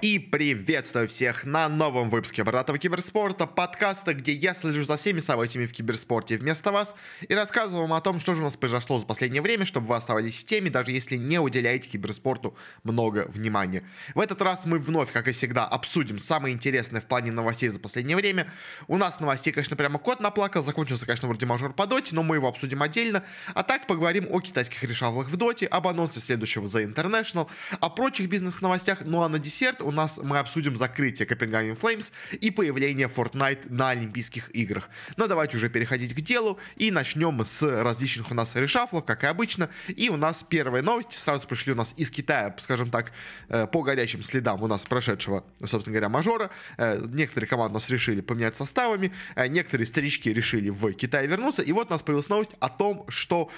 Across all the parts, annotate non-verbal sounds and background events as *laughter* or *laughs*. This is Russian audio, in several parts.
И приветствую всех на новом выпуске Бородатого Киберспорта, подкаста, где я слежу за всеми событиями в киберспорте вместо вас и рассказываю вам о том, что же у нас произошло за последнее время, чтобы вы оставались в теме, даже если не уделяете киберспорту много внимания. В этот раз мы вновь, как и всегда, обсудим самое интересное в плане новостей за последнее время. У нас новостей, конечно, прямо кот наплакал, закончился, конечно, вроде мажор по доте, но мы его обсудим отдельно. А так поговорим о китайских решалах в доте, об анонсе следующего The International, о прочих бизнес-новостях, ну а на десерт у нас мы обсудим закрытие Copenhagen Flames и появление Fortnite на Олимпийских играх. Но давайте уже переходить к делу и начнем с различных у нас решафлов, как и обычно. И у нас первые новости сразу пришли у нас из Китая, скажем так, э, по горячим следам у нас прошедшего, собственно говоря, мажора. Э, некоторые команды у нас решили поменять составами, э, некоторые старички решили в Китай вернуться. И вот у нас появилась новость о том, что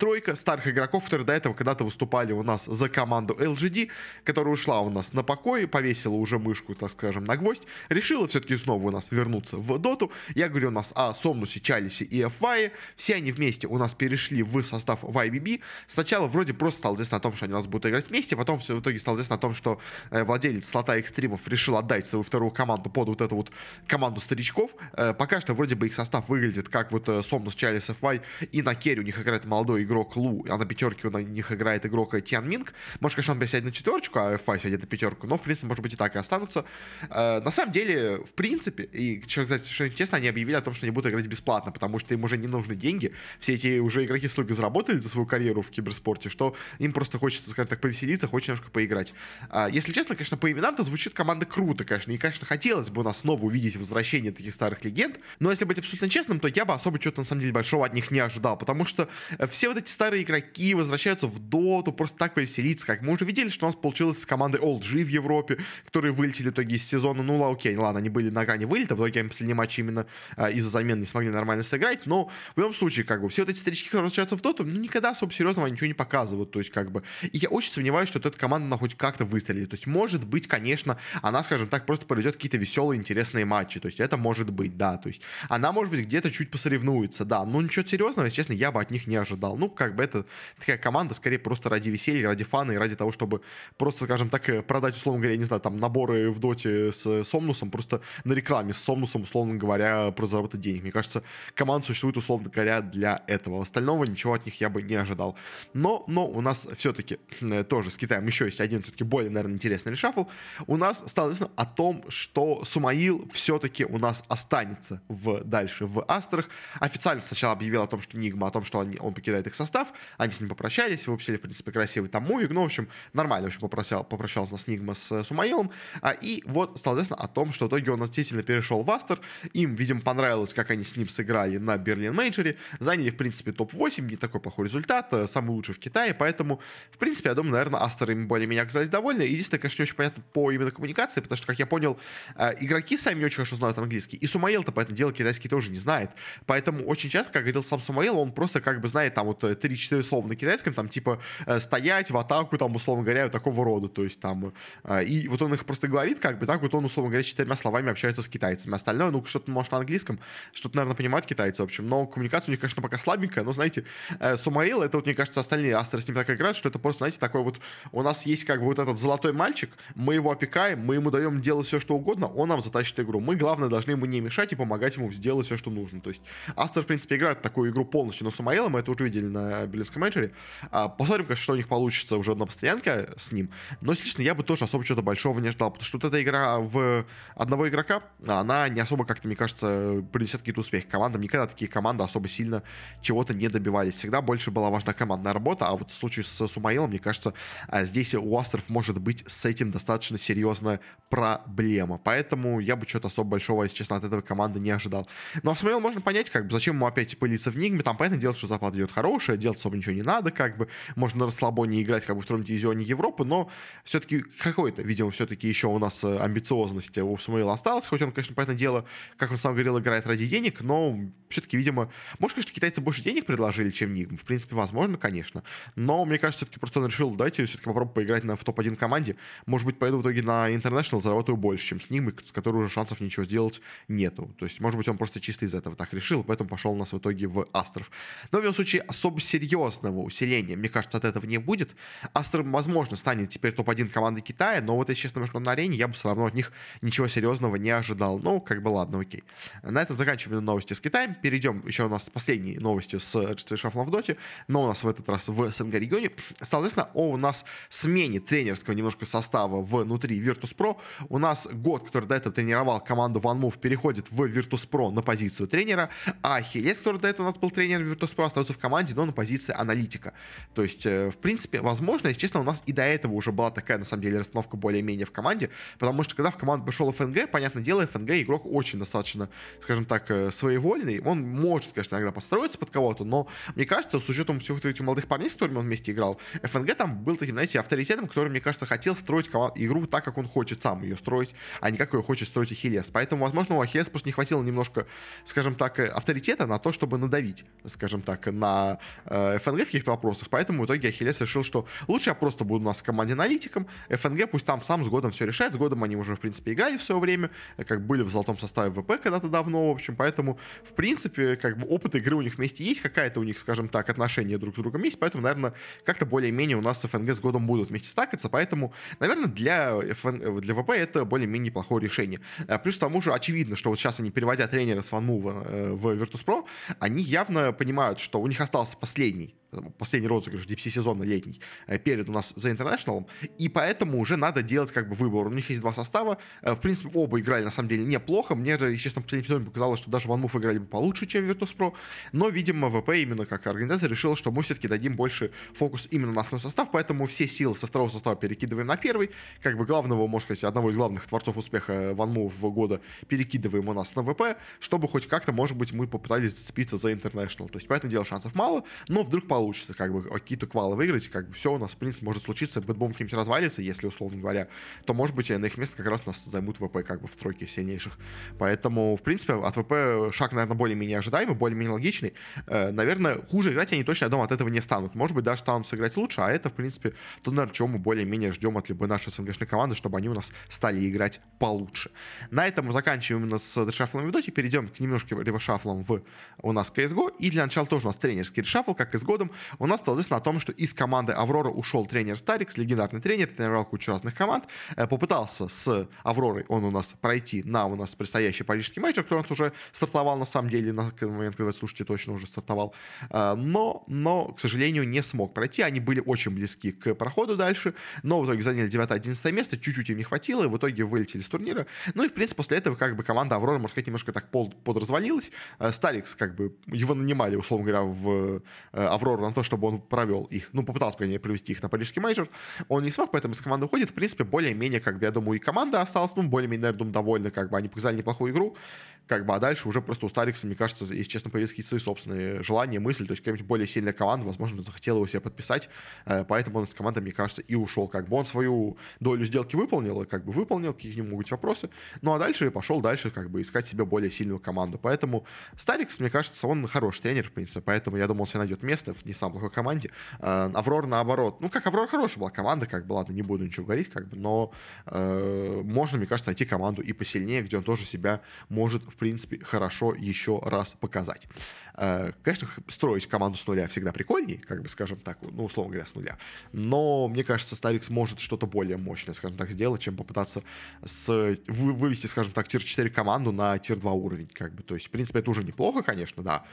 тройка старых игроков, которые до этого когда-то выступали у нас за команду LGD, которая ушла у нас на покой, повесила уже мышку, так скажем, на гвоздь, решила все-таки снова у нас вернуться в доту. Я говорю у нас о Сомнусе, Чалисе и FY. Все они вместе у нас перешли в состав YBB. Сначала вроде просто стало известно о том, что они у нас будут играть вместе, потом все в итоге стало известно о том, что э, владелец слота экстримов решил отдать свою вторую команду под вот эту вот команду старичков. Э, пока что вроде бы их состав выглядит как вот э, Сомнус, Чалис, FY, и на керри у них играет молодой игрок Лу, а на пятерке у них играет игрок Тиан Минг. Может, конечно, он присядет на четверочку, а FY сядет на пятерку, но, в принципе, может быть и так и останутся. Э, на самом деле, в принципе, и, кстати, что честно, они объявили о том, что они будут играть бесплатно, потому что им уже не нужны деньги. Все эти уже игроки столько заработали за свою карьеру в киберспорте, что им просто хочется, скажем так, повеселиться, хочется немножко поиграть. А, если честно, конечно, по именам-то звучит команда круто, конечно, и, конечно, хотелось бы у нас снова увидеть возвращение таких старых легенд, но если быть абсолютно честным, то я бы особо чего-то, на самом деле, большого от них не ожидал, потому что э, все вот эти старые игроки возвращаются в доту просто так повеселиться, как мы уже видели, что у нас получилось с командой OLG в Европе, которые вылетели в итоге из сезона. Ну, окей, ладно, они были на грани вылета, в итоге они последний матч именно а, из-за замен не смогли нормально сыграть, но в любом случае, как бы, все вот эти старички, которые возвращаются в доту, ну, никогда особо серьезного ничего не показывают, то есть, как бы, и я очень сомневаюсь, что эта команда, она хоть как-то выстрелит, то есть, может быть, конечно, она, скажем так, просто проведет какие-то веселые, интересные матчи, то есть, это может быть, да, то есть, она, может быть, где-то чуть посоревнуется, да, но ничего серьезного, если честно, я бы от них не ожидал, ну, как бы, это такая команда, скорее, просто ради веселья, ради фана и ради того, чтобы просто, скажем так, э, продать, условно говоря, не знаю, там, наборы в доте с Сомнусом, просто на рекламе с Сомнусом, условно говоря, про заработать денег. Мне кажется, команда существует, условно говоря, для этого. Остального ничего от них я бы не ожидал. Но, но у нас все-таки э, тоже с Китаем еще есть один все-таки более, наверное, интересный решафл. У нас стало известно о том, что Сумаил все-таки у нас останется в, дальше в Астрах. Официально сначала объявил о том, что Нигма, о том, что он, он покидает их состав. Они с ним попрощались, выпустили, в принципе, красивый там мувик. Ну, в общем, нормально, в общем, попросил, попрощался у нас Нигма с Сумаилом. А, и вот стало известно о том, что в итоге он действительно перешел в Астер. Им, видимо, понравилось, как они с ним сыграли на Берлин Мейджоре. Заняли, в принципе, топ-8, не такой плохой результат, э, самый лучший в Китае, поэтому, в принципе, я думаю, наверное, Астер им более-менее оказались довольны. Единственное, конечно, не очень понятно по именно коммуникации, потому что, как я понял, э, игроки сами не очень хорошо знают английский. И Сумаил-то, поэтому дело китайский тоже не знает. Поэтому очень часто, как говорил сам Сумаил, он просто как бы знает там вот 3-4 э, слова на китайском, там типа стоять в атаку, там, условно говоря, такого рода. То есть там, и вот он их просто говорит, как бы так вот он, условно говоря, четырьмя словами общается с китайцами. Остальное, ну, что-то, может, на английском, что-то, наверное, понимают китайцы, в общем. Но коммуникация у них, конечно, пока слабенькая. Но, знаете, э, Сумаил, это вот, мне кажется, остальные астеры с ним так играют, что это просто, знаете, такой вот, у нас есть как бы вот этот золотой мальчик, мы его опекаем, мы ему даем делать все, что угодно, он нам затащит игру. Мы, главное, должны ему не мешать и помогать ему сделать все, что нужно. То есть Астер, в принципе, играет такую игру полностью на Сумаила, мы это уже видели на Берлинском менеджере. А, посмотрим, конечно, что у них получится уже на постоянке с ним. Но, если честно, я бы тоже особо чего-то большого не ждал, потому что вот эта игра в одного игрока, она не особо как-то, мне кажется, принесет какие-то успехи командам. Никогда такие команды особо сильно чего-то не добивались. Всегда больше была важна командная работа, а вот в случае с Сумаилом, мне кажется, а, здесь у Астеров может быть с этим достаточно серьезная проблема. Поэтому я бы что-то особо большого, если честно, от этого команды не ожидал. Ну, а можно понять, как бы, зачем ему опять пылиться в Нигме. Там, понятно, дело, что зарплата идет хорошая, делать особо ничего не надо, как бы. Можно на расслабоне играть, как бы, в втором дивизионе Европы, но все-таки какой-то, видимо, все-таки еще у нас э, амбициозности у Сумаила осталось, хоть он, конечно, понятное дело, как он сам говорил, играет ради денег, но все-таки, видимо, может, конечно, китайцы больше денег предложили, чем Нигм. В принципе, возможно, конечно. Но мне кажется, все-таки просто он решил, давайте все-таки попробую поиграть на, в топ-1 команде. Может быть, пойду в итоге на International, заработаю больше, чем с Нигмой, с которой уже шансов ничего сделать нету. То есть, может быть, он просто чисто из этого так решил, поэтому пошел у нас в итоге в Астров. Но в любом случае, особо серьезного усиления, мне кажется, от этого не будет. Астр, возможно, станет теперь топ-1 командой Китая, но вот вот если честно, на арене, я бы все равно от них ничего серьезного не ожидал. Ну, как бы ладно, окей. На этом заканчиваем новости с Китаем. Перейдем еще у нас последние новости с Shuffle в но у нас в этот раз в СНГ регионе. Соответственно, о у нас смене тренерского немножко состава внутри Virtus.pro. У нас год, который до этого тренировал команду OneMove, переходит в Virtus.pro на позицию тренера, а Хелес, который до этого у нас был тренером Virtus.pro, остается в команде, но на позиции аналитика. То есть, э, в принципе, возможно, если честно, у нас и до этого уже была такая, на самом деле, расстановка более-менее в команде, потому что когда в команду пришел ФНГ, понятное дело, ФНГ игрок очень достаточно, скажем так, э, своевольный. Он может, конечно, иногда построиться под кого-то, но мне кажется, с учетом всех этих молодых парней, с которыми он вместе играл, ФНГ там был таким, знаете, авторитетом, который, мне кажется, хотел строить игру так, как он хочет сам ее строить, а не как ее хочет строить Ахиллес. Поэтому, возможно, у Ахиллес просто не хватило немножко, скажем так, э, авторитета на то, чтобы надавить, скажем так, на э, ФНГ в каких-то вопросах. Поэтому в итоге Ахиллес решил, что лучше я просто буду у нас в команде аналитиком, ФНГ пусть там сам с годом все решает, с годом они уже, в принципе, играли в свое время, как были в золотом составе ВП когда-то давно, в общем, поэтому, в принципе, как бы опыт игры у них вместе есть, какая-то у них, скажем так, отношения друг с другом есть, поэтому, наверное, как-то более-менее у нас с ФНГ с годом будут вместе стакаться, поэтому, наверное, для, ФН... для ВП это более-менее неплохое решение. А плюс к тому же очевидно, что вот сейчас они, переводя тренера с OneMove э, в Virtus.pro, они явно понимают, что у них остался последний последний розыгрыш DPC сезона летний э, перед у нас за International, и поэтому уже надо делать как бы выбор. У них есть два состава, э, в принципе, оба играли на самом деле неплохо, мне же, честно, в последнем сезоне показалось, что даже OneMove играли бы получше, чем Virtus.pro, но, видимо, ВП именно как организация решила, что мы все-таки дадим больше фокус именно на основной состав, поэтому все силы со второго состава перекидываем на первый, как бы главного, можно сказать, одного из главных творцов успеха OneMove года перекидываем у нас на ВП, чтобы хоть как-то, может быть, мы попытались зацепиться за International. То есть, поэтому дело шансов мало, но вдруг получится, как бы, какие-то квалы выиграть, как бы все у нас, в принципе, может случиться, бэтбом каким-нибудь развалится, если, условно говоря, то, может быть, на их место как раз нас займут ВП, как бы, в тройке сильнейших. Поэтому, в принципе, от ВП шаг, наверное, более-менее ожидаемый, более-менее логичный. Э, наверное, хуже играть они точно, я думаю, от этого не станут. Может быть, даже станут сыграть лучше, а это, в принципе, то, наверное, чего мы более-менее ждем от любой нашей СНГшной команды, чтобы они у нас стали играть получше. На этом мы заканчиваем именно с решафлом в видоте, перейдем к немножко ревошафлам в у нас CSGO, и для начала тоже у нас тренерский решафл, как и с годом. У нас известно о том, что из команды Аврора ушел тренер Старикс, легендарный тренер, тренировал кучу разных команд, э, попытался с Авророй он у нас пройти на у нас предстоящий парижский матч, который у нас уже стартовал на самом деле, на момент, когда слушайте, точно уже стартовал, э, но, но, к сожалению, не смог пройти, они были очень близки к проходу дальше, но в итоге заняли 9-11 место, чуть-чуть им не хватило, и в итоге вылетели с турнира, ну и, в принципе, после этого как бы команда Аврора, можно сказать, немножко так подразвалилась, э, Starix, как бы, его нанимали, условно говоря, в Аврору на то, чтобы он провел их, ну, попытался, по крайней мере, привести их на парижский мейджор. Он не смог, поэтому из команды уходит. В принципе, более-менее, как бы, я думаю, и команда осталась, ну, более-менее, наверное, думаю, довольны, как бы, они показали неплохую игру как бы, а дальше уже просто у Старикса, мне кажется, если честно, появились какие-то свои собственные желания, мысли, то есть какая-нибудь более сильная команда, возможно, захотела его себе подписать, э, поэтому он из команды, мне кажется, и ушел, как бы он свою долю сделки выполнил, как бы выполнил, какие к нему могут быть вопросы, ну а дальше пошел дальше, как бы, искать себе более сильную команду, поэтому Старикс, мне кажется, он хороший тренер, в принципе, поэтому я думал, он себе найдет место в не самой плохой команде, э, Аврор наоборот, ну как Аврор хорошая была команда, как бы, ладно, не буду ничего говорить, как бы, но э, можно, мне кажется, найти команду и посильнее, где он тоже себя может, в принципе, хорошо еще раз показать. Э, конечно, строить команду с нуля всегда прикольнее, как бы, скажем так, ну, условно говоря, с нуля. Но, мне кажется, Starix сможет что-то более мощное, скажем так, сделать, чем попытаться с, вы, вывести, скажем так, tier-4 команду на tier-2 уровень, как бы. То есть, в принципе, это уже неплохо, конечно, да,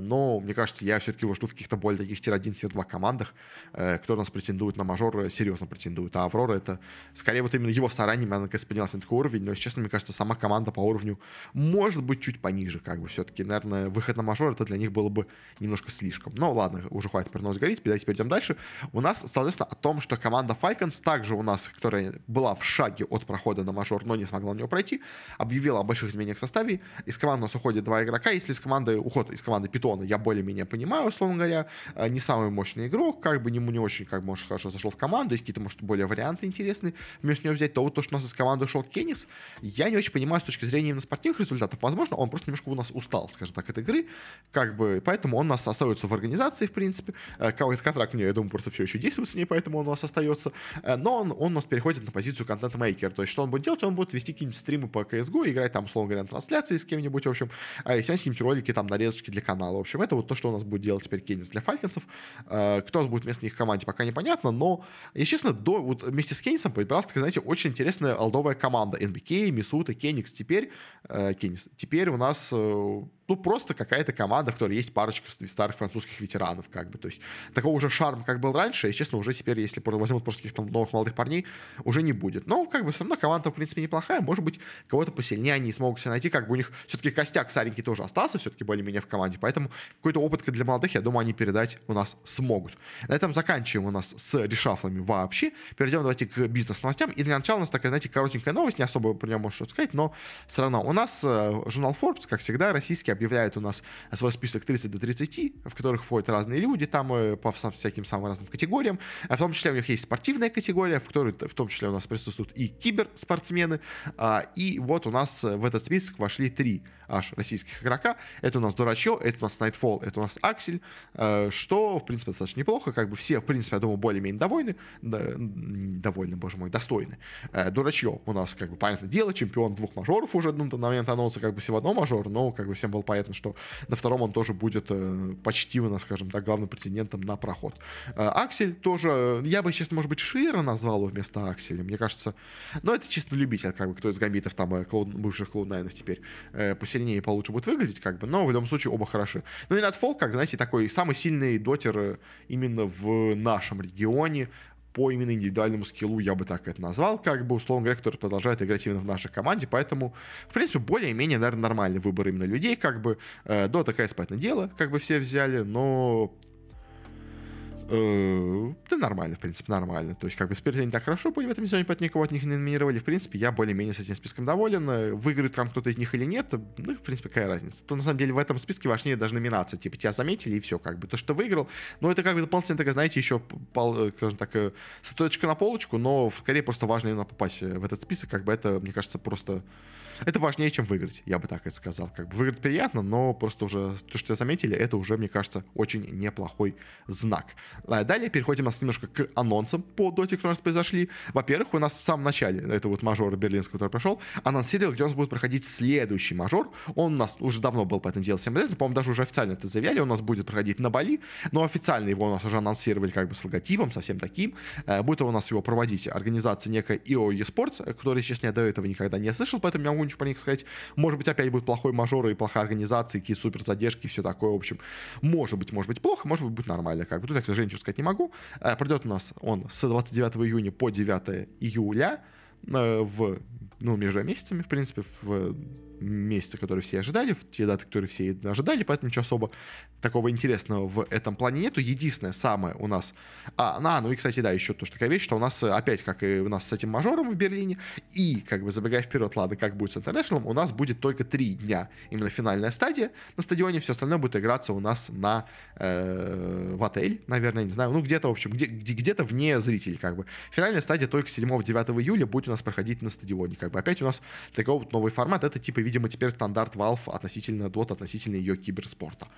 но, мне кажется, я все-таки его жду в каких-то более таких tier-1, tier-2 командах, э, кто у нас претендует на мажор, серьезно претендует. А Аврора это, скорее, вот именно его стараниями она, наконец, поднялась на такой уровень, но, если честно, мне кажется, сама команда по уровню может быть чуть пониже, как бы, все-таки, наверное, выход на мажор это для них было бы немножко слишком. Но ладно, уже хватит про нос говорить, давайте перейдем дальше. У нас, соответственно, о том, что команда Falcons, также у нас, которая была в шаге от прохода на мажор, но не смогла на него пройти, объявила о больших изменениях в составе. Из команды у нас уходит два игрока. Если из команды, уход из команды Питона, я более-менее понимаю, условно говоря, э, не самый мощный игрок, как бы ему не очень, как бы, может, хорошо зашел в команду, есть какие-то, может, более варианты интересные вместо него взять, то вот то, что у нас из команды ушел Кеннис, я не очень понимаю с точки зрения именно спортивных результатов, возможно, он просто немножко у нас устал, скажем так, от игры, как бы, поэтому он у нас остается в организации, в принципе, э, какой-то контракт у него, я думаю, просто все еще действует с ней, поэтому он у нас остается, э, но он, он у нас переходит на позицию контент-мейкера, то есть что он будет делать, он будет вести какие-нибудь стримы по CSGO, играть там, условно говоря, на трансляции с кем-нибудь, в общем, а снимать какие-нибудь ролики, там, нарезочки для канала, в общем, это вот то, что у нас будет делать теперь Кеннис для Фальконсов, э, кто у нас будет вместо них в команде, пока непонятно, но, честно, до, вот вместе с Кеннисом появилась, знаете, очень интересная алдовая команда, NBK, Мисута, Кеникс, теперь, э, Кеннис, теперь у нас э, ну, просто какая-то команда, в которой есть парочка старых французских ветеранов, как бы, то есть такого уже шарма, как был раньше, и, честно, уже теперь, если возьмут просто каких-то новых молодых парней, уже не будет. Но, как бы, все равно команда, в принципе, неплохая, может быть, кого-то посильнее они смогут себе найти, как бы у них все-таки костяк старенький тоже остался, все-таки более-менее в команде, поэтому какой-то опыт для молодых, я думаю, они передать у нас смогут. На этом заканчиваем у нас с решафлами вообще, перейдем давайте к бизнес-новостям, и для начала у нас такая, знаете, коротенькая новость, не особо про нее можно что сказать, но все равно. У нас э, журнал Forbes, как всегда, российский, объявляет у нас свой список 30 до 30, в которых входят разные люди, там э, по всяким самым разным категориям. А в том числе у них есть спортивная категория, в которой в том числе у нас присутствуют и киберспортсмены. А, и вот у нас в этот список вошли три аж российских игрока. Это у нас Дурачо, это у нас Nightfall, это у нас Аксель, э, что, в принципе, достаточно неплохо. Как бы все, в принципе, я думаю, более-менее довольны. Довольны, боже мой, достойны. Э, Дурачье у нас, как бы, понятное дело, чемпион двух мажоров уже ну, на момент анонса, как бы всего одного мажора, но, как бы, всем было понятно, что на втором он тоже будет э, почти, у нас, скажем так, главным претендентом на проход. Аксель тоже, я бы, честно, может быть, Шира назвал его вместо Акселя. Мне кажется, но это чисто любитель, как бы, кто из гамбитов, там, клоун, бывших клоунайнов теперь, пусть сильнее и получше будет выглядеть, как бы, но в любом случае оба хороши. Ну и Nightfall, как, знаете, такой самый сильный дотер э, именно в нашем регионе, по именно индивидуальному скиллу, я бы так это назвал, как бы, условно говоря, который продолжает играть именно в нашей команде, поэтому, в принципе, более-менее, наверное, нормальный выбор именно людей, как бы, э, такая спать дело, как бы все взяли, но да нормально, в принципе, нормально. То есть, как бы, Спирит не так хорошо были в этом сезоне, поэтому никого от них не номинировали. В принципе, я более-менее с этим списком доволен. Э, выиграет там кто-то из них или нет, ну, в принципе, какая разница. То, на самом деле, в этом списке важнее даже номинация. Типа, тебя заметили, и все, как бы. То, что выиграл, ну, это как бы дополнительно, такая, знаете, еще, э, скажем так, статуэточка на полочку, но скорее просто важно именно попасть в этот список. Как бы это, мне кажется, просто это важнее, чем выиграть, я бы так это сказал. Как бы выиграть приятно, но просто уже то, что заметили, это уже, мне кажется, очень неплохой знак. А далее переходим у нас немножко к анонсам по доте, которые у нас произошли. Во-первых, у нас в самом начале, это вот мажор берлинский, который прошел, анонсировал, где у нас будет проходить следующий мажор. Он у нас уже давно был, поэтому дело всем известно. По-моему, даже уже официально это заявляли. Он у нас будет проходить на Бали, но официально его у нас уже анонсировали как бы с логотипом, совсем таким. Э, будет у нас его проводить организация некая IO eSports, которая, честно, я до этого никогда не слышал, поэтому я могу ничего про них сказать. Может быть, опять будет плохой мажор и плохая организация, какие супер задержки все такое. В общем, может быть, может быть плохо, может быть, будет нормально. Как бы тут я, к сожалению, ничего сказать не могу. Э, пройдет у нас он с 29 июня по 9 июля э, в ну, между месяцами, в принципе, в месяца, которые все ожидали, в те даты, которые все ожидали, поэтому ничего особо такого интересного в этом плане нету. Единственное самое у нас... А, на, ну и, кстати, да, еще тоже такая вещь, что у нас опять, как и у нас с этим мажором в Берлине, и, как бы забегая вперед, ладно, как будет с International, у нас будет только три дня именно финальная стадия на стадионе, все остальное будет играться у нас на э, в отель, наверное, не знаю, ну где-то, в общем, где, где-то вне зрителей, как бы. Финальная стадия только 7-9 июля будет у нас проходить на стадионе, как бы. Опять у нас такой вот новый формат, это типа видимо, теперь стандарт Valve относительно Dota, относительно ее киберспорта.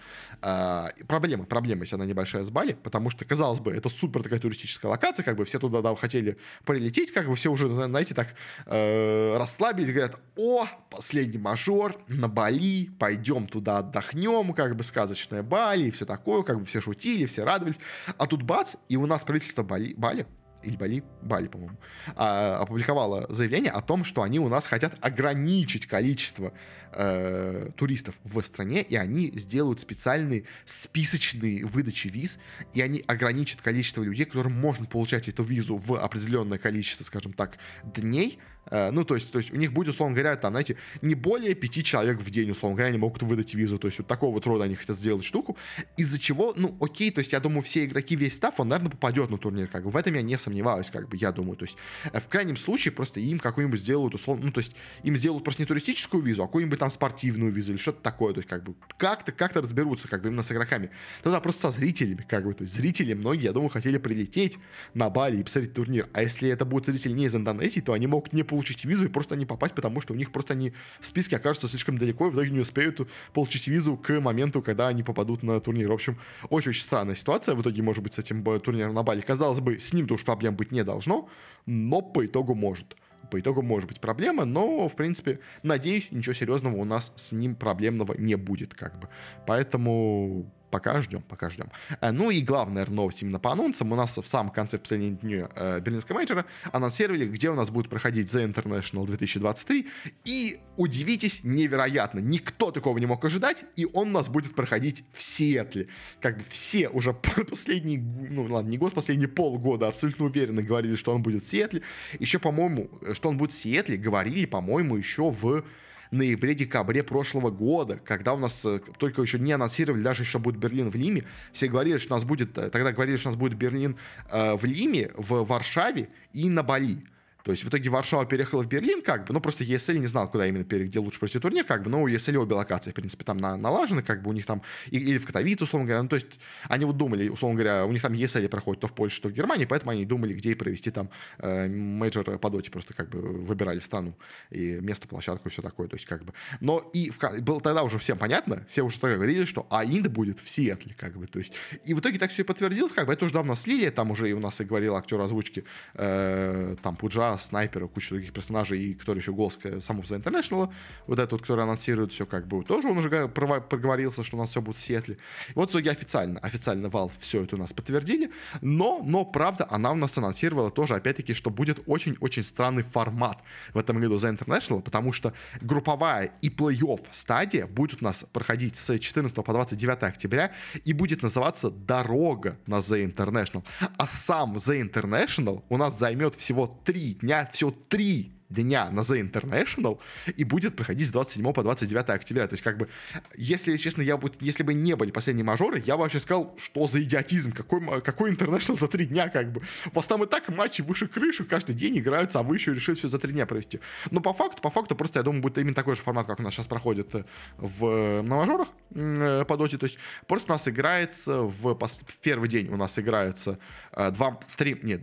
А, проблема, проблема, если она небольшая с Бали, потому что, казалось бы, это супер такая туристическая локация, как бы все туда да, хотели прилететь, как бы все уже, знаете, так э, расслабились, говорят, о, последний мажор на Бали, пойдем туда отдохнем, как бы сказочная Бали и все такое, как бы все шутили, все радовались. А тут бац, и у нас правительство Бали, Бали или Бали, Бали, по-моему, а, опубликовала заявление о том, что они у нас хотят ограничить количество э, туристов в стране, и они сделают специальные списочные выдачи виз, и они ограничат количество людей, которым можно получать эту визу в определенное количество, скажем так, дней, ну, то есть, то есть у них будет, условно говоря, там, знаете, не более пяти человек в день, условно говоря, они могут выдать визу. То есть вот такого вот рода они хотят сделать штуку. Из-за чего, ну, окей, то есть я думаю, все игроки, весь став, он, наверное, попадет на турнир. Как бы в этом я не сомневаюсь, как бы, я думаю. То есть э, в крайнем случае просто им какую-нибудь сделают, условно, ну, то есть им сделают просто не туристическую визу, а какую-нибудь там спортивную визу, или что-то такое, то есть как бы как-то как-то разберутся как бы именно с игроками. Тогда просто со зрителями, как бы, то есть зрители многие, я думаю, хотели прилететь на Бали и посмотреть турнир, а если это будут зрители не из Индонезии, то они могут не получить визу и просто не попасть, потому что у них просто они в списке окажутся слишком далеко и в итоге не успеют получить визу к моменту, когда они попадут на турнир. В общем, очень-очень странная ситуация в итоге может быть с этим турниром на Бали. Казалось бы, с ним-то уж проблем быть не должно, но по итогу может по итогу может быть проблема, но, в принципе, надеюсь, ничего серьезного у нас с ним проблемного не будет, как бы. Поэтому пока ждем, пока ждем. Э, ну и главная новость именно по анонсам. У нас в самом конце, в последние дни э, Берлинского мейджора анонсировали, где у нас будет проходить The International 2023. И удивитесь, невероятно, никто такого не мог ожидать, и он у нас будет проходить в Сиэтле. Как бы все уже *laughs* последний, ну ладно, не год, последние полгода абсолютно уверенно говорили, что он будет в Сиэтле. Еще, по-моему, что он будет в Сиэтле, говорили, по-моему, еще в ноябре-декабре прошлого года, когда у нас э, только еще не анонсировали, даже еще будет Берлин в Лиме, все говорили, что у нас будет, э, тогда говорили, что у нас будет Берлин э, в Лиме, в Варшаве и на Бали. То есть в итоге Варшава переехала в Берлин, как бы, ну просто ESL не знал, куда именно где лучше провести турнир, как бы, но у ESL обе локации, в принципе, там на, налажены, как бы у них там, и, или в Катовице, условно говоря, ну то есть они вот думали, условно говоря, у них там ESL проходит то в Польше, то в Германии, поэтому они думали, где и провести там э, мейджор по доте, просто как бы выбирали страну и место, площадку и все такое, то есть как бы. Но и в, было тогда уже всем понятно, все уже тогда говорили, что Инта будет в Сиэтле, как бы, то есть. И в итоге так все и подтвердилось, как бы, это уже давно слили, там уже и у нас и говорил актер озвучки, э, там Пуджа, Снайпера, куча других персонажей, и который еще голос самого The International, вот этот, который анонсирует все как бы, тоже он уже проговорился, что у нас все будет в Сиэтле. И вот в итоге официально, официально Valve все это у нас подтвердили, но, но, правда, она у нас анонсировала тоже, опять-таки, что будет очень-очень странный формат в этом году The International, потому что групповая и плей-офф стадия будет у нас проходить с 14 по 29 октября и будет называться «Дорога на The International». А сам The International у нас займет всего три дня, всего три дня на The International и будет проходить с 27 по 29 октября. То есть, как бы, если, честно, я бы, если бы не были последние мажоры, я бы вообще сказал, что за идиотизм, какой, какой International *laughs* за три дня, как бы. У вас там и так матчи выше крыши каждый день играются, а вы еще решили все за три дня провести. Но по факту, по факту, просто, я думаю, будет именно такой же формат, как у нас сейчас проходит э, в, на мажорах э, по доте. То есть, просто у нас играется в, в первый день у нас играется э, два, три, нет,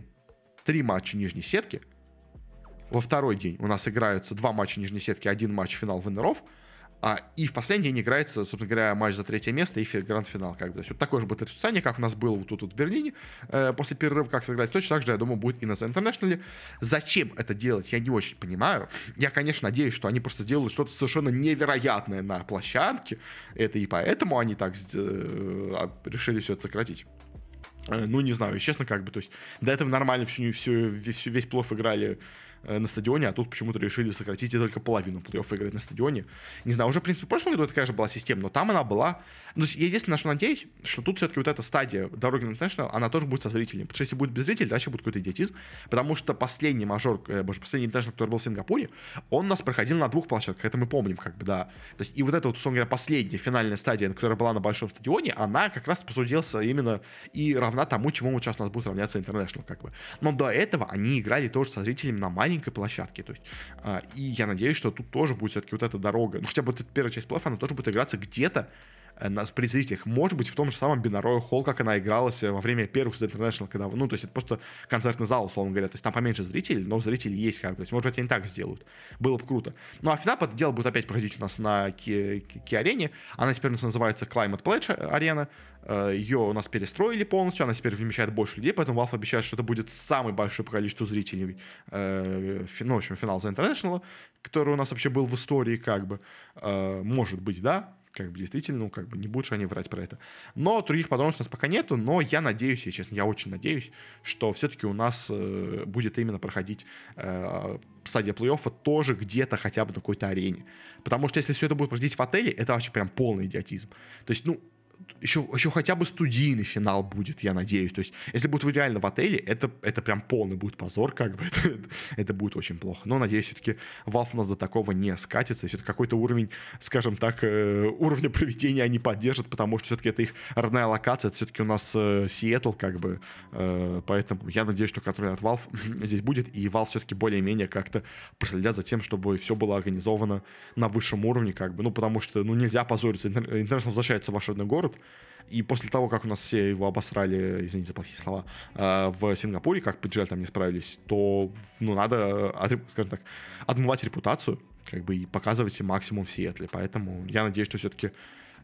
три матча нижней сетки, во второй день у нас играются два матча нижней сетки, один матч финал виннеров, а, и в последний день играется, собственно говоря, матч за третье место и гранд-финал. Как бы. То есть вот такое же будет расписание, как у нас было вот тут вот в Берлине э, после перерыва, как сыграть. Точно так же, я думаю, будет и на The International. Зачем это делать, я не очень понимаю. Я, конечно, надеюсь, что они просто сделают что-то совершенно невероятное на площадке. Это и поэтому они так э, а, решили все это сократить. Э, ну, не знаю, честно, как бы, то есть до этого нормально всю, всю, весь, весь плов играли на стадионе, а тут почему-то решили сократить и только половину плей-офф играть на стадионе. Не знаю, уже, в принципе, в прошлом году такая же была система, но там она была... Ну, я единственное, что надеюсь, что тут все-таки вот эта стадия дороги на International, она тоже будет со зрителями. Потому что если будет без зрителей, дальше будет какой-то идиотизм. Потому что последний мажор, э, боже, последний International, который был в Сингапуре, он нас проходил на двух площадках, это мы помним, как бы, да. То есть, и вот эта вот, условно говоря, последняя финальная стадия, которая была на большом стадионе, она как раз посудился именно и равна тому, чему сейчас у нас будет равняться International, как бы. Но до этого они играли тоже со зрителями на маленькой площадке. То есть, а, и я надеюсь, что тут тоже будет все-таки вот эта дорога. Ну, хотя бы эта первая часть плей она тоже будет играться где-то э, на, при зрителях. Может быть, в том же самом Бинарой Холл, как она игралась э, во время первых The International, когда, ну, то есть это просто концертный зал, условно говоря. То есть там поменьше зрителей, но зрители есть как бы. То есть, может быть, они так сделают. Было бы круто. Ну, а финал, это дело будет опять проходить у нас на Ки-арене. Она теперь у нас называется Climate Pledge арена. Э, Ее у нас перестроили полностью, она теперь вмещает больше людей, поэтому Valve обещает, что это будет самое большое количество зрителей, э, ну, в общем, финал The International, который у нас вообще был в истории, как бы. Э, может быть, да, как бы действительно, ну, как бы не же они врать про это. Но других подробностей у нас пока нету, но я надеюсь, я честно, я очень надеюсь, что все-таки у нас э, будет именно проходить э, стадия плей-оффа тоже где-то хотя бы на какой-то арене. Потому что если все это будет проходить в отеле, это вообще прям полный идиотизм. То есть, ну, еще, еще хотя бы студийный финал будет, я надеюсь. То есть, если будет реально в отеле, это, это прям полный будет позор, как бы. *laughs* Это, это будет очень плохо. Но, надеюсь, все-таки Valve нас до такого не скатится. Все-таки какой-то уровень, скажем так, э, уровня проведения они поддержат, потому что все-таки это их родная локация. Это все-таки у нас э, Сиэтл, как бы. Э, поэтому я надеюсь, что контроль от Valve *clears throat* здесь будет. И Valve все-таки более-менее как-то проследят за тем, чтобы все было организовано на высшем уровне, как бы. Ну, потому что, ну, нельзя позориться. Интернешнл возвращается в ваш родной город. И после того, как у нас все его обосрали, извините за плохие слова, э, в Сингапуре, как PGL там не справились, то, ну, надо, скажем так, отмывать репутацию, как бы, и показывать максимум в Сиэтле. Поэтому я надеюсь, что все-таки Э,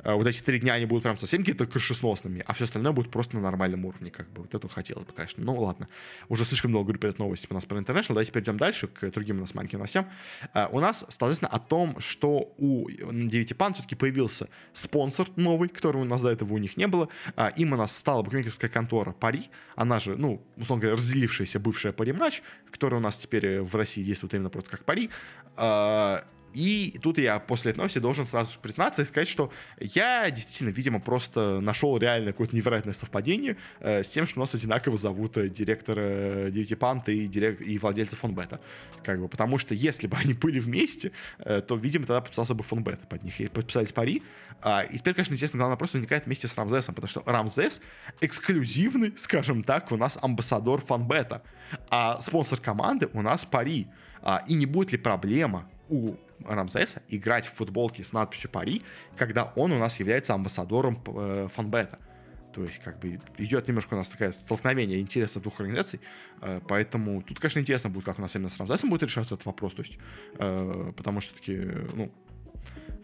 вот эти три дня они будут прям совсем какие-то крышесносными, а все остальное будет просто на нормальном уровне, как бы. Вот это хотелось бы, конечно. Ну, ладно. Уже слишком много говорю перед новостями у нас про International. Давайте перейдем дальше к другим у нас маленьким новостям. Uh, у нас, соответственно, о том, что у 9 пан все-таки появился спонсор новый, которого у нас до этого у них не было. Uh, им у нас стала букмекерская контора Пари. Она же, ну, условно говоря, разделившаяся бывшая Пари матч, которая у нас теперь в России действует именно просто как Пари. И тут я после этой новости должен сразу признаться и сказать, что я действительно, видимо, просто нашел реально какое-то невероятное совпадение э, с тем, что у нас одинаково зовут э, директора Девяти Панта и, дирек... и владельца Фонбета. Как бы, потому что если бы *laughs* они были вместе, э, то, видимо, тогда подписался бы Фонбет под них. И подписались пари. А, и теперь, конечно, естественно, главный вопрос возникает вместе с Рамзесом, потому что Рамзес эксклюзивный, скажем так, у нас амбассадор Фонбета. А спонсор команды у нас пари. А, и не будет ли проблема у Рамзеса играть в футболке с надписью «Пари», когда он у нас является амбассадором э, фанбета. То есть, как бы, идет немножко у нас такое столкновение интересов двух организаций, э, поэтому тут, конечно, интересно будет, как у нас именно с Рамзесом будет решаться этот вопрос, то есть, э, потому что таки, ну,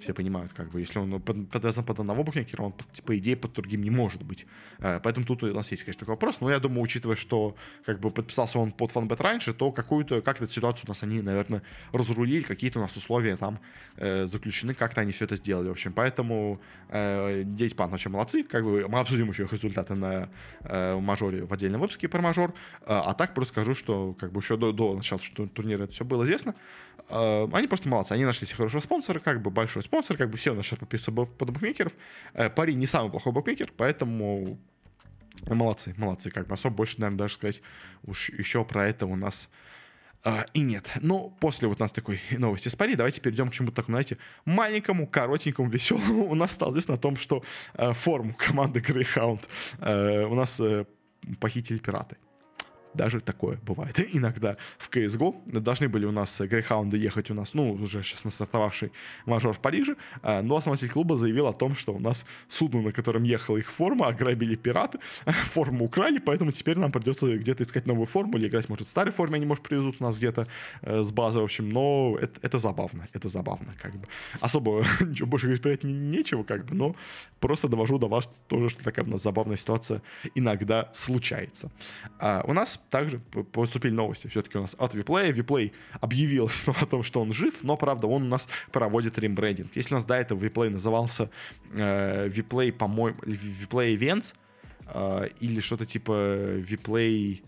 все понимают, как бы, если он подвязан под одного букмекера, он, по идее, под другим не может быть. Э, поэтому тут у нас есть, конечно, такой вопрос. Но я думаю, учитывая, что как бы подписался он под фанбет раньше, то какую-то, как-то ситуацию у нас они, наверное, разрулили, какие-то у нас условия там э, заключены, как-то они все это сделали. В общем, поэтому э, 9 пан вообще молодцы. Как бы мы обсудим еще их результаты на э, мажоре в отдельном выпуске про мажор. Э, а так просто скажу, что как бы еще до, до начала турнира это все было известно. Э, они просто молодцы. Они нашли себе хорошего спонсора, как бы большой спонсор, как бы все сейчас подписываются под букмекеров. Э, Пари не самый плохой букмекер, поэтому молодцы, молодцы. Как бы особо больше, наверное, даже сказать уж еще про это у нас а, и нет. Но после вот нас такой *laughs* новости с Пари, давайте перейдем к чему-то такому, знаете, маленькому, коротенькому, веселому. *laughs* У нас стало здесь на том, что э, форму команды Greyhound э, у нас э, похитили пираты. Даже такое бывает *laughs* иногда в CSGO. Должны были у нас грейхаунды ехать у нас, ну, уже сейчас настартовавший мажор в Париже, а, но основатель клуба заявил о том, что у нас судно, на котором ехала их форма, ограбили пираты, *laughs* форму украли, поэтому теперь нам придется где-то искать новую форму или играть, может, в старой форме они, может, привезут у нас где-то э, с базы, в общем, но это, это забавно, это забавно, как бы. Особо *laughs* ничего больше говорить про это нечего, как бы, но просто довожу до вас тоже, что такая у нас забавная ситуация иногда случается. А у нас также поступили новости все-таки у нас от Виплея. Виплей объявил снова *laughs* о том, что он жив, но, правда, он у нас проводит рембрендинг. Если у нас до этого Виплей назывался э, Виплей, по-моему, Виплей Events, э, или что-то типа Виплей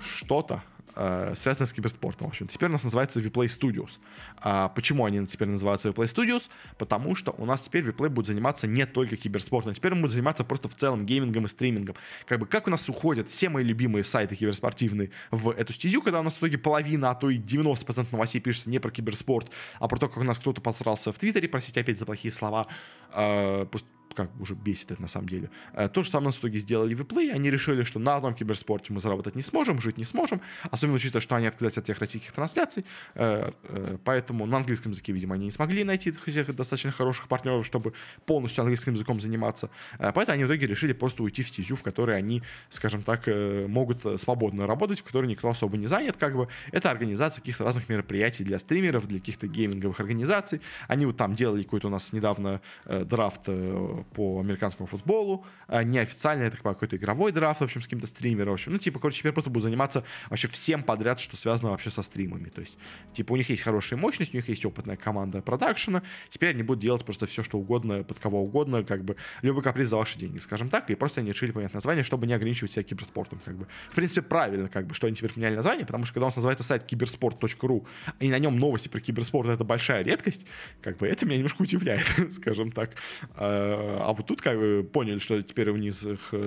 что-то, э, связанное с киберспортом. В общем, теперь у нас называется Vplay Studios. А почему они теперь называются Vplay Studios? Потому что у нас теперь Vplay будет заниматься не только киберспортом, теперь он будет заниматься просто в целом геймингом и стримингом. Как бы как у нас уходят все мои любимые сайты киберспортивные в эту стезю, когда у нас в итоге половина, а то и 90% новостей пишется не про киберспорт, а про то, как у нас кто-то посрался в Твиттере, простите опять за плохие слова, э, просто как уже бесит это на самом деле. Э, то же самое в итоге сделали в Play. Они решили, что на одном киберспорте мы заработать не сможем, жить не сможем. Особенно учитывая, что они отказались от тех российских трансляций. Э, э, поэтому на английском языке, видимо, они не смогли найти всех достаточно хороших партнеров, чтобы полностью английским языком заниматься. Поэтому они в итоге решили просто уйти в стезю, в которой они, скажем так, могут свободно работать, в которой никто особо не занят. Как бы это организация каких-то разных мероприятий для стримеров, для каких-то гейминговых организаций. Они вот там делали какой-то у нас недавно драфт по американскому футболу, а неофициально это какой-то игровой драфт, в общем, с каким-то стримером, в общем, ну, типа, короче, теперь просто будут заниматься вообще всем подряд, что связано вообще со стримами, то есть, типа, у них есть хорошая мощность, у них есть опытная команда продакшена, теперь они будут делать просто все, что угодно, под кого угодно, как бы, любой каприз за ваши деньги, скажем так, и просто они решили поменять название, чтобы не ограничивать себя киберспортом, как бы. В принципе, правильно, как бы, что они теперь поменяли название, потому что когда у нас называется сайт киберспорт.ру, и на нем новости про киберспорт, это большая редкость, как бы, это меня немножко удивляет, *laughs* скажем так. А, вот тут как бы поняли, что теперь у них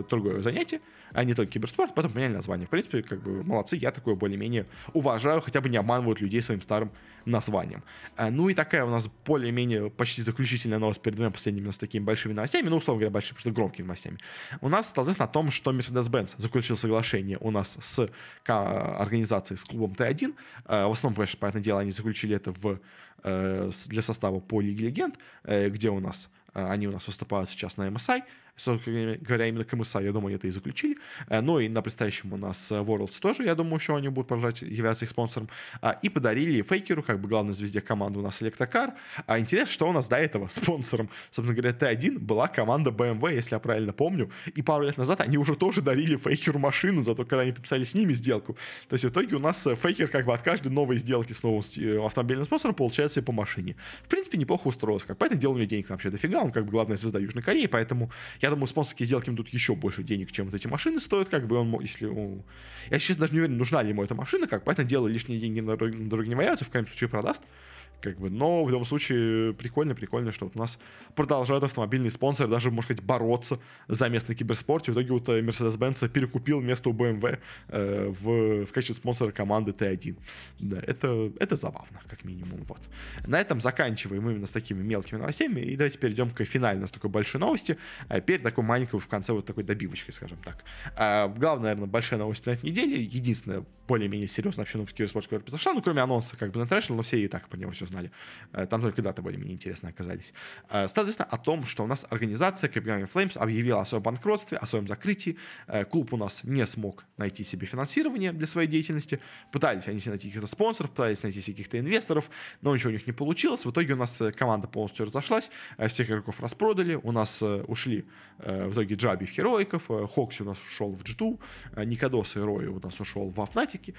другое занятие, а не только киберспорт, потом поменяли название. В принципе, как бы молодцы, я такое более-менее уважаю, хотя бы не обманывают людей своим старым названием. А, ну и такая у нас более-менее почти заключительная новость перед двумя последними с такими большими новостями, ну, условно говоря, большими, что громкими новостями. У нас стало известно о том, что Mercedes-Benz заключил соглашение у нас с организацией, с клубом Т1. А, в основном, конечно, понятное дело, они заключили это в, э, для состава по Лиге Легенд, э, где у нас э, они у нас выступают сейчас на MSI собственно говоря, именно КМСА, я думаю, это и заключили. Э, ну и на предстоящем у нас э, Worlds тоже, я думаю, что они будут продолжать являться их спонсором. А, и подарили Фейкеру, как бы главной звезде команды у нас Электрокар. А интересно, что у нас до этого *laughs* спонсором, собственно говоря, Т1 была команда BMW, если я правильно помню. И пару лет назад они уже тоже дарили Фейкеру машину, зато когда они подписали с ними сделку. То есть в итоге у нас э, Фейкер как бы от каждой новой сделки с новым автомобильным спонсором получается и по машине. В принципе, неплохо устроился. Как по этому делу у него денег вообще дофига, он как бы главная звезда Южной Кореи, поэтому я я думаю, спонсорские сделки им тут еще больше денег, чем вот эти машины стоят, как бы он, если... Ну, я сейчас даже не уверен, нужна ли ему эта машина, как, поэтому дело лишние деньги на дороге не валяются, в крайнем случае продаст. Как бы, но в любом случае прикольно, прикольно, что вот у нас продолжают автомобильные спонсоры даже, можно сказать, бороться за место на киберспорте. В итоге вот э, Mercedes-Benz перекупил место у BMW э, в, в качестве спонсора команды Т1. Да, это, это забавно, как минимум. Вот. На этом заканчиваем именно с такими мелкими новостями. И давайте перейдем к финальной, такой большой новости. А перед такой маленькой в конце вот такой добивочкой, скажем так. А, главная, наверное, большая новость на этой неделе, единственная более-менее серьезная вообще новость киберспорта, которая произошла, ну, кроме анонса как бы на но все и так по нему все знали. Э, там только даты более-менее интересные оказались. Э, соответственно, о том, что у нас организация Capital Flames объявила о своем банкротстве, о своем закрытии. Э, клуб у нас не смог найти себе финансирование для своей деятельности. Пытались они найти каких-то спонсоров, пытались найти каких-то инвесторов, но ничего у них не получилось. В итоге у нас команда полностью разошлась, всех игроков распродали, у нас ушли в итоге Джаби в Хероиков, Хокси у нас ушел в Джиту, Никодос и Рой у нас ушел в Афнатики,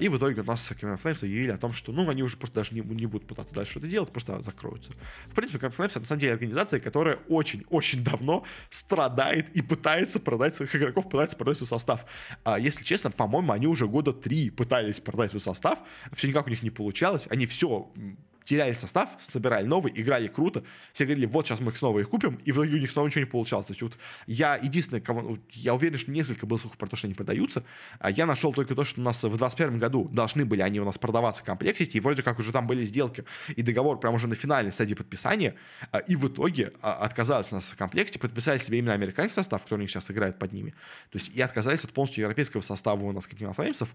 и в итоге у нас Capital Flames объявили о том, что ну, они уже просто даже не, не будут пытаться дальше что-то делать, просто закроются. В принципе, Labs это на самом деле организация, которая очень-очень давно страдает и пытается продать своих игроков, пытается продать свой состав. А, если честно, по-моему, они уже года три пытались продать свой состав, все никак у них не получалось, они все теряли состав, собирали новый, играли круто, все говорили, вот сейчас мы снова их купим, и в итоге у них снова ничего не получалось. То есть вот я единственное, кого, я уверен, что несколько было слухов про то, что они продаются, а я нашел только то, что у нас в 2021 году должны были они у нас продаваться в комплексити, и вроде как уже там были сделки и договор прямо уже на финальной стадии подписания, а, и в итоге а, отказались у нас в комплекте, подписали себе именно американский состав, который у них сейчас играет под ними, то есть и отказались от полностью европейского состава у нас Капитана Флеймсов,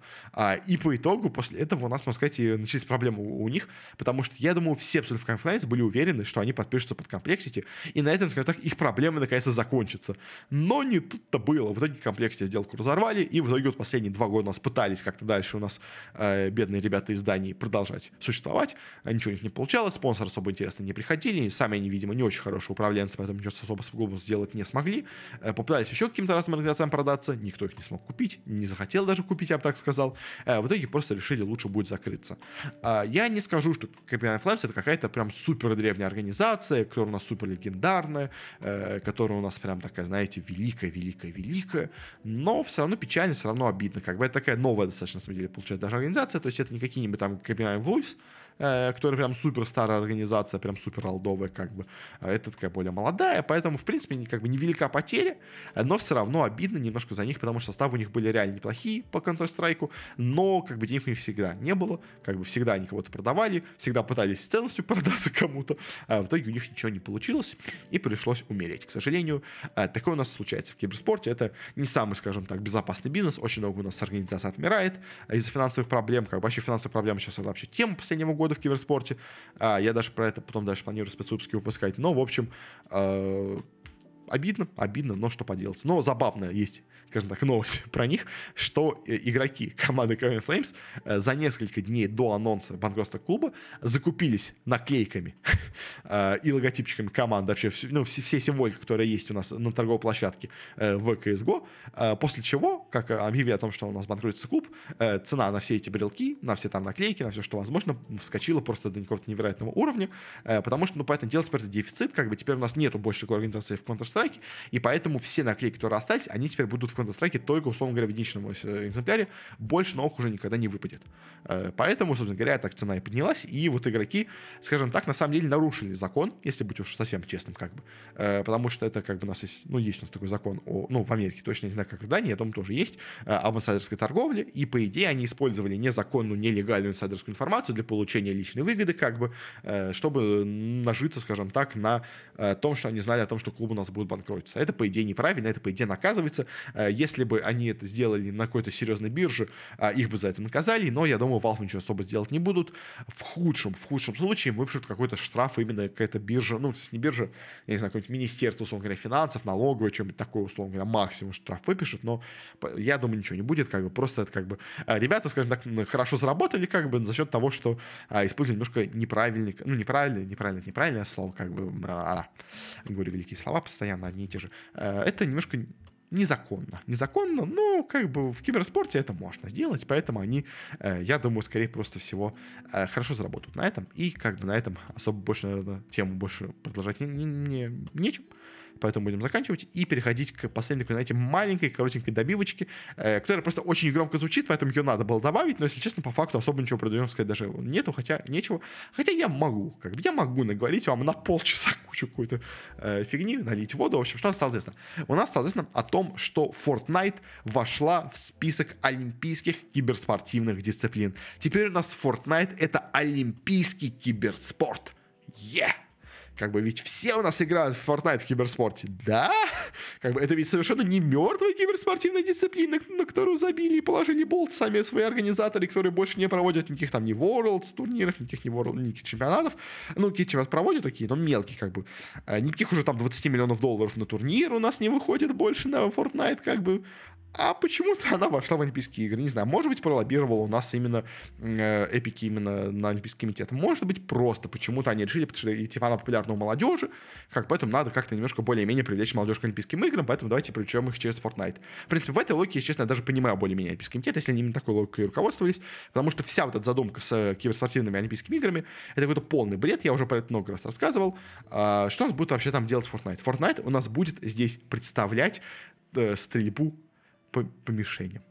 и по итогу после этого у нас, можно сказать, начались проблемы у них, потому что я думаю, все абсолютно в Confluence были уверены, что они подпишутся под Complexity, и на этом, скажем так, их проблемы наконец-то закончатся. Но не тут-то было. В итоге Complexity сделку разорвали, и в итоге вот последние два года у нас пытались как-то дальше у нас э, бедные ребята из Дании продолжать существовать. А ничего у них не получалось, спонсоры особо интересно не приходили, сами они, видимо, не очень хорошие управленцы, поэтому ничего особо с клубом сделать не смогли. Э, попытались еще каким-то разным организациям продаться, никто их не смог купить, не захотел даже купить, я бы так сказал. Э, в итоге просто решили, лучше будет закрыться. Э, я не скажу, что Capital Flames это какая-то прям супер древняя организация, которая у нас супер легендарная, э, которая у нас прям такая, знаете, великая, великая, великая, но все равно печально, все равно обидно, как бы это такая новая достаточно, на самом деле, получается, даже организация, то есть это не какие-нибудь там Кабинайн Вульфс, э, которая прям супер старая организация, прям супер алдовая, как бы. А это такая более молодая, поэтому, в принципе, как бы невелика потеря, но все равно обидно немножко за них, потому что составы у них были реально неплохие по Counter-Strike, но как бы денег у них всегда не было, как бы всегда они кого-то продавали, всегда пытались с ценностью *laughs* продаться кому-то, а в итоге у них ничего не получилось, и пришлось умереть. К сожалению, э, такое у нас случается в киберспорте, это не самый, скажем так, безопасный бизнес, очень много у нас организаций отмирает из-за финансовых проблем, как бы вообще финансовые проблемы сейчас это вообще тема последнего года года в киберспорте. А, я даже про это потом дальше планирую спецвыпуски выпускать. Но, в общем, э, обидно, обидно, но что поделать. Но забавно есть скажем так, новость *laughs* про них, что э, игроки команды Cavern Flames э, за несколько дней до анонса банкротства клуба закупились наклейками *laughs* э, и логотипчиками команды, вообще ну, все, все символики, которые есть у нас на торговой площадке в CSGO, после чего, как объявили о том, что у нас банкротится клуб, цена на все эти брелки, на все там наклейки, на все, что возможно, вскочила просто до какого-то невероятного уровня, потому что, ну, поэтому делать теперь это дефицит, как бы теперь у нас нету больше такой организации в Counter-Strike, Counter-Strike, и поэтому все наклейки, которые остались, они теперь будут в Counter-Strike только, условно говоря, в единичном э, экземпляре, больше новых уже никогда не выпадет. Э, поэтому, собственно говоря, так цена и поднялась, и вот игроки, скажем так, на самом деле нарушили закон, если быть уж совсем честным, как бы, э, потому что это как бы у нас есть, ну, есть у нас такой закон, о, ну, в Америке, точно не знаю, как в Дании, я думаю, тоже есть, об инсайдерской торговле, и, по идее, они использовали незаконную, нелегальную инсайдерскую информацию для получения личной выгоды, как бы, чтобы нажиться, скажем так, на том, что они знали о том, что клуб у нас будет банкротиться. Это, по идее, неправильно, это, по идее, наказывается. Если бы они это сделали на какой-то серьезной бирже, их бы за это наказали, но я думаю, Valve ничего особо сделать не будут. В худшем, в худшем случае выпишут какой-то штраф именно какая-то биржа, ну, не биржа, я не знаю, какое-нибудь министерство, условно говоря, финансов, налоговое, что-нибудь такое, условно говоря, максимум штраф выпишут, но я думаю, ничего не будет, как бы просто это как бы ребята, скажем так, хорошо заработали, как бы за счет того, что а, использовали немножко неправильный, ну, неправильный, неправильно, неправильное слово, как бы, а, говорю великие слова постоянно, одни и те же. Это немножко незаконно. Незаконно, но как бы в киберспорте это можно сделать, поэтому они, э, я думаю, скорее просто всего э, хорошо заработают на этом, и как бы на этом особо больше, наверное, тему больше продолжать не, не, не, нечем. Поэтому будем заканчивать и переходить к последней, знаете, маленькой, коротенькой добивочке, э, которая просто очень громко звучит, поэтому ее надо было добавить, но, если честно, по факту особо ничего продаем сказать даже нету, хотя нечего. Хотя я могу, как бы, я могу наговорить вам на полчаса *laughs* кучу какой-то э, фигни, налить воду. В общем, что стало известно? У нас стало известно о том, что Fortnite вошла в список олимпийских киберспортивных дисциплин. Теперь у нас Fortnite — это олимпийский киберспорт. Yeah! Как бы ведь все у нас играют в Fortnite в киберспорте. Да? Как бы это ведь совершенно не мертвая киберспортивная дисциплина, на которую забили и положили болт сами свои организаторы, которые больше не проводят никаких там ни Worlds турниров, никаких ни World, никаких чемпионатов. Ну, какие чемпионаты проводят такие, но мелкие как бы. А, никаких уже там 20 миллионов долларов на турнир у нас не выходит больше на Fortnite, как бы а почему-то она вошла в Олимпийские игры. Не знаю, может быть, пролоббировала у нас именно э, эпики именно на Олимпийский комитет. Может быть, просто почему-то они решили, потому что типа она популярна у молодежи, как поэтому надо как-то немножко более-менее привлечь молодежь к Олимпийским играм, поэтому давайте привлечем их через Fortnite. В принципе, в этой логике, честно, я даже понимаю более-менее Олимпийский комитет, если они именно такой логикой руководствовались, потому что вся вот эта задумка с э, киберспортивными Олимпийскими играми, это какой-то полный бред, я уже про это много раз рассказывал. А, что у нас будет вообще там делать Fortnite? Fortnite у нас будет здесь представлять э, стрельбу по, по мишеням.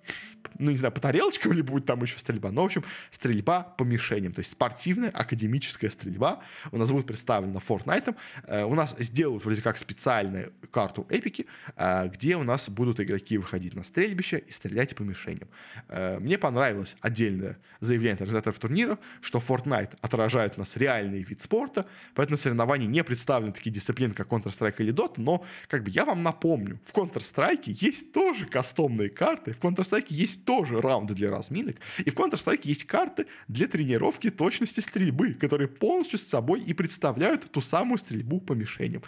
Ну, не знаю, по тарелочкам или будет там еще стрельба. Но, в общем, стрельба по мишеням. То есть спортивная, академическая стрельба у нас будет представлена Fortnite. Э, у нас сделают вроде как специальную карту эпики, э, где у нас будут игроки выходить на стрельбище и стрелять по мишеням. Э, мне понравилось отдельное заявление организаторов турнира, что Fortnite отражает у нас реальный вид спорта, поэтому соревнования не представлены такие дисциплины, как Counter-Strike или Dota, но, как бы, я вам напомню, в Counter-Strike есть тоже кастом рандомные карты. В Counter-Strike есть тоже раунды для разминок. И в Counter-Strike есть карты для тренировки точности стрельбы, которые полностью с собой и представляют ту самую стрельбу по мишеням.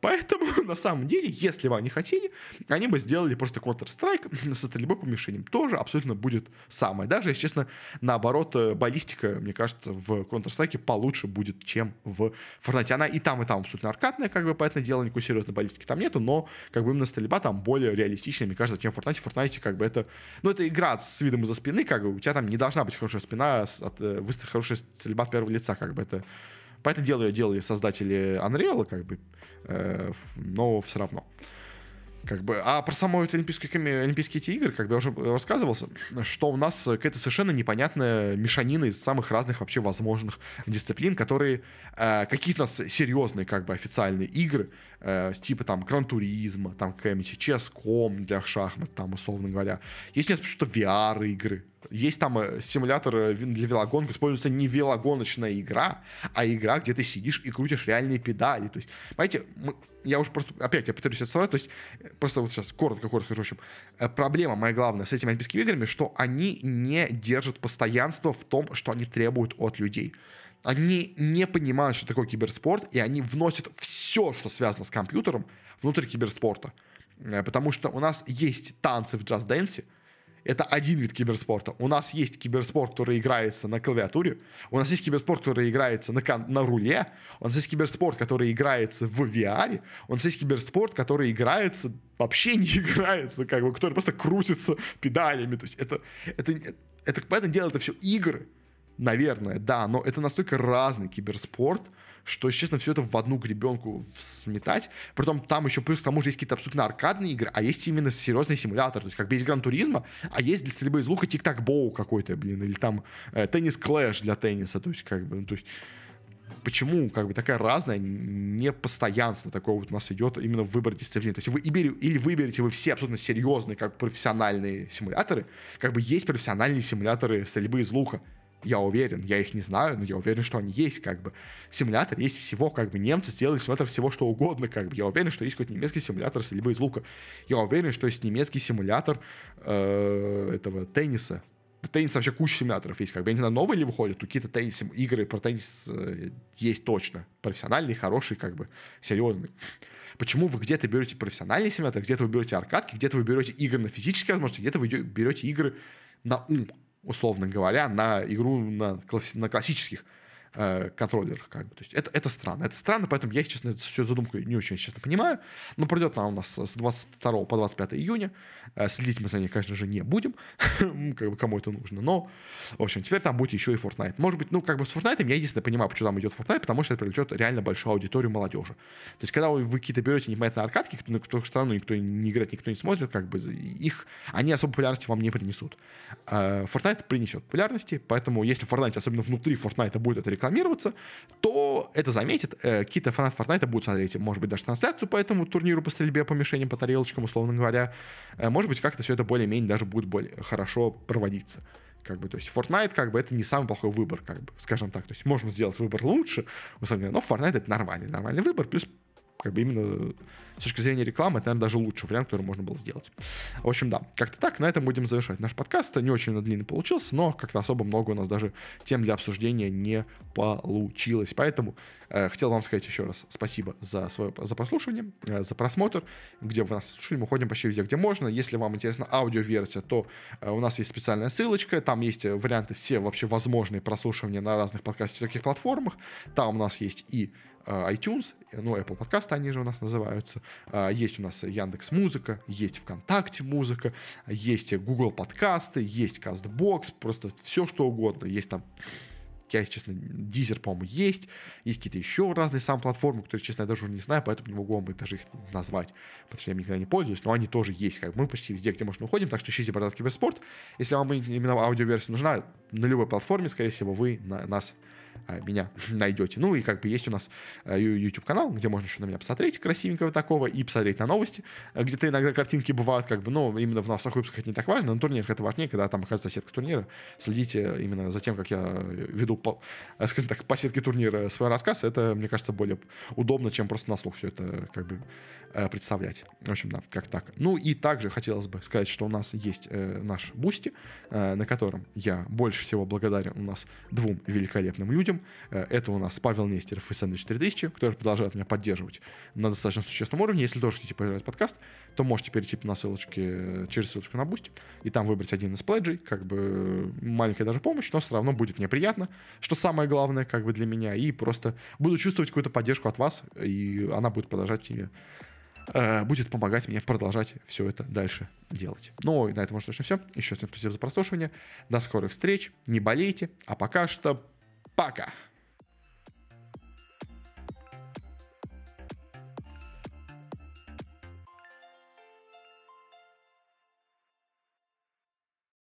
Поэтому, *laughs* на самом деле, если бы они хотели, они бы сделали просто Counter-Strike со стрельбой по мишеням. Тоже абсолютно будет самое. Даже, если честно, наоборот, э, баллистика, мне кажется, в Counter-Strike получше будет, чем в Fortnite. Она и там, и там абсолютно аркадная, как бы, поэтому дело никакой серьезной баллистики там нету, но как бы именно стрельба там более реалистичная, мне кажется, чем в Fortnite. В Fortnite как бы это... Ну, это игра с видом из-за спины, как бы у тебя там не должна быть хорошая спина, от, э, хорошая стрельба от первого лица, как бы это... Поэтому дело делали создатели Unreal, как бы, э, но все равно. Как бы, а про саму эту олимпийские, олимпийские эти игры, как бы я уже рассказывался, что у нас какая-то совершенно непонятная мешанина из самых разных вообще возможных дисциплин, которые э, какие-то у нас серьезные как бы официальные игры, э, типа там Гран-туризма, там какая-нибудь Ческом для шахмат, там условно говоря. Есть несколько что VR-игры, есть там э, симулятор э, для велогонок, используется не велогоночная игра, а игра, где ты сидишь и крутишь реальные педали. То есть, понимаете, мы, я уже просто, опять, я повторюсь это соврать, то есть, э, просто вот сейчас коротко-коротко скажу, в общем, проблема моя главная с этими олимпийскими играми, что они не держат постоянство в том, что они требуют от людей. Они не понимают, что такое киберспорт, и они вносят все, что связано с компьютером, внутрь киберспорта. Потому что у нас есть танцы в джаз-дэнсе, это один вид киберспорта. У нас есть киберспорт, который играется на клавиатуре. У нас есть киберспорт, который играется на, на руле. У нас есть киберспорт, который играется в VR. У нас есть киберспорт, который играется вообще не *laughs* играется, как бы, который просто крутится педалями. То есть это, это, это, это понятное дело, это все игры наверное, да, но это настолько разный киберспорт, что, честно, все это в одну гребенку сметать. Притом там еще плюс к тому же есть какие-то абсолютно аркадные игры, а есть именно серьезный симулятор. То есть как бы есть Гран Туризма, а есть для стрельбы из лука тик-так-боу какой-то, блин, или там э, теннис-клэш для тенниса. То есть как бы, ну, то есть почему как бы такая разная непостоянство такое вот у нас идет именно в выборе дисциплины. То есть вы или выберете вы все абсолютно серьезные, как профессиональные симуляторы, как бы есть профессиональные симуляторы стрельбы из лука. Я уверен, я их не знаю, но я уверен, что они есть, как бы. Симулятор есть всего, как бы немцы сделали симулятор всего, что угодно, как бы. Я уверен, что есть какой-то немецкий симулятор стрельбы из лука. Я уверен, что есть немецкий симулятор э, этого тенниса. Теннис вообще куча симуляторов есть, как бы. Я не знаю, новые ли выходят, какие-то теннис, игры про теннис э, есть точно. Профессиональные, хорошие, как бы, серьезные. Почему вы где-то берете профессиональный симулятор, где-то вы берете аркадки, где-то вы берете игры на физические возможности, где-то вы берете игры на ум условно говоря, на игру на, на классических э, контроллерах, как бы. То есть это, это странно. Это странно, поэтому я, честно, эту всю задумку не очень, честно, понимаю. Но пройдет она у нас с 22 по 25 июня. Э, следить мы за ней, конечно же, не будем, *laughs* как бы кому это нужно. Но, в общем, теперь там будет еще и Fortnite. Может быть, ну, как бы с Fortnite я единственное понимаю, почему там идет Fortnite, потому что это привлечет реально большую аудиторию молодежи. То есть, когда вы, какие-то берете непонятные аркадки, на которых страну никто не играет, никто не смотрит, как бы их, они особо популярности вам не принесут. Э, Fortnite принесет популярности, поэтому если Fortnite, особенно внутри Fortnite, будет это рекламироваться, то это заметит. Э, какие-то фанаты Fortnite будут смотреть, может быть, даже трансляцию по этому турниру по стрельбе по мишеням, по тарелочкам, условно говоря. Э, может быть, как-то все это более-менее даже будет более хорошо проводиться. Как бы, то есть Fortnite, как бы, это не самый плохой выбор, как бы, скажем так. То есть можно сделать выбор лучше, но Fortnite это нормальный, нормальный выбор, плюс как бы именно с точки зрения рекламы, это, наверное, даже лучший вариант, который можно было сделать. В общем, да, как-то так, на этом будем завершать наш подкаст. Не очень длинный получился, но как-то особо много у нас даже тем для обсуждения не получилось. Поэтому э, хотел вам сказать еще раз спасибо за свое за прослушивание, э, за просмотр, где вы нас слушали. Мы ходим почти везде, где можно. Если вам интересна аудиоверсия, то э, у нас есть специальная ссылочка. Там есть варианты все вообще возможные прослушивания на разных подкастерских платформах. Там у нас есть и Э, iTunes, ну, Apple подкасты они же у нас называются, э, есть у нас Яндекс Музыка, есть ВКонтакте музыка, есть Google подкасты, есть CastBox, просто все что угодно, есть там я, честно, Дизер, по-моему, есть. Есть какие-то еще разные сам платформы, которые, честно, я даже уже не знаю, поэтому не могу вам даже их назвать, потому что я никогда не пользуюсь, но они тоже есть. Как мы почти везде, где можно уходим, так что ищите Бородат Киберспорт. Если вам именно аудиоверсия нужна, на любой платформе, скорее всего, вы на нас а, меня *laughs* найдете. Ну и как бы есть у нас а, YouTube-канал, где можно еще на меня посмотреть красивенького такого и посмотреть на новости. А, где-то иногда картинки бывают, как бы, но именно в новостных выпусках это не так важно, на турнирах это важнее, когда там оказывается сетка турнира. Следите именно за тем, как я веду, по, скажем так, по сетке турнира свой рассказ. Это, мне кажется, более удобно, чем просто на слух все это как бы представлять. В общем, да, как так. Ну и также хотелось бы сказать, что у нас есть э, наш Бусти, э, на котором я больше всего благодарен у нас двум великолепным людям людям. Э, это у нас Павел Нестеров и Сэндвич 3000, которые продолжают меня поддерживать на достаточно существенном уровне. Если тоже хотите поддержать подкаст, то можете перейти на ссылочки, через ссылочку на Boost и там выбрать один из пледжей, как бы маленькая даже помощь, но все равно будет мне приятно, что самое главное как бы для меня, и просто буду чувствовать какую-то поддержку от вас, и она будет продолжать э, будет помогать мне продолжать все это дальше делать. Ну и на этом уже точно все. Еще раз спасибо за прослушивание. До скорых встреч. Не болейте. А пока что Пока!